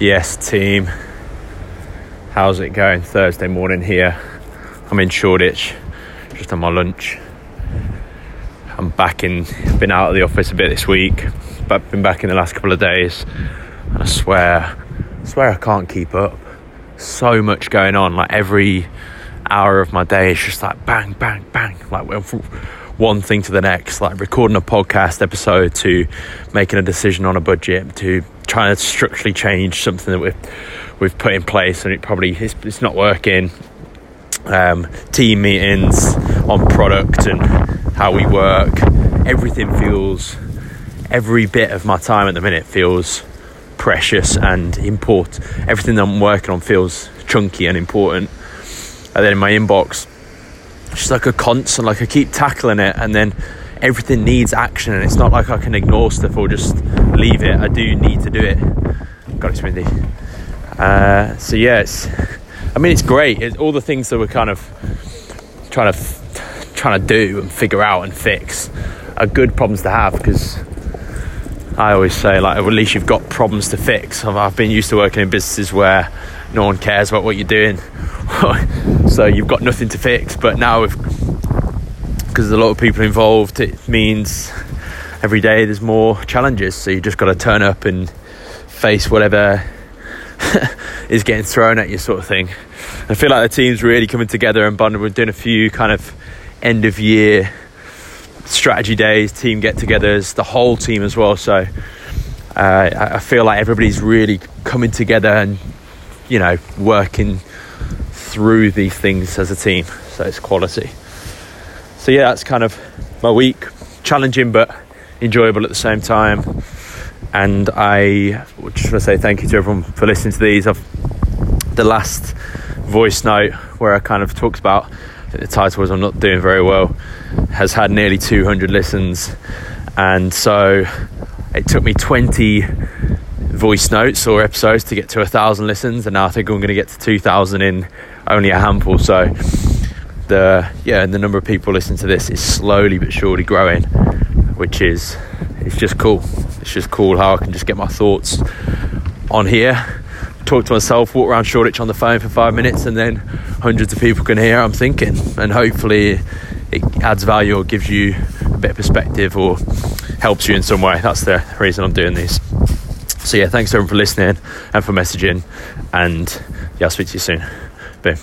Yes, team. How's it going? Thursday morning here. I'm in Shoreditch, just on my lunch. I'm back in, been out of the office a bit this week, but been back in the last couple of days. And I swear, I swear I can't keep up. So much going on. Like every hour of my day is just like bang, bang, bang. Like one thing to the next, like recording a podcast episode to making a decision on a budget to trying to structurally change something that we've we've put in place and it probably it's, it's not working. Um, team meetings on product and how we work. Everything feels every bit of my time at the minute feels precious and important. Everything that I'm working on feels chunky and important. And then in my inbox, just like a constant, like I keep tackling it, and then everything needs action, and it's not like I can ignore stuff or just leave it. I do need to do it. Got it, Smithy. Uh, so yeah, it's. I mean, it's great. It's all the things that we're kind of trying to trying to do and figure out and fix are good problems to have because I always say like at least you've got problems to fix. I've been used to working in businesses where no one cares about what you're doing, so you've got nothing to fix. But now, because there's a lot of people involved, it means every day there's more challenges. So you just got to turn up and face whatever is getting thrown at you, sort of thing. I feel like the team's really coming together and bonding. We're doing a few kind of end of year strategy days, team get togethers, the whole team as well. So uh, I feel like everybody's really coming together and, you know, working through these things as a team. So it's quality. So yeah, that's kind of my week. Challenging but enjoyable at the same time. And I just want to say thank you to everyone for listening to these. I've the last voice note where I kind of talked about the title was I'm not doing very well has had nearly 200 listens. And so it took me 20 voice notes or episodes to get to a thousand listens and now I think I'm going to get to 2000 in only a handful. So the yeah and the number of people listening to this is slowly but surely growing which is it's just cool. It's just cool how I can just get my thoughts on here talk to myself, walk around Shoreditch on the phone for five minutes, and then hundreds of people can hear I'm thinking. And hopefully, it adds value or gives you a bit of perspective or helps you in some way. That's the reason I'm doing these. So, yeah, thanks everyone for listening and for messaging. And yeah, I'll speak to you soon. Boom.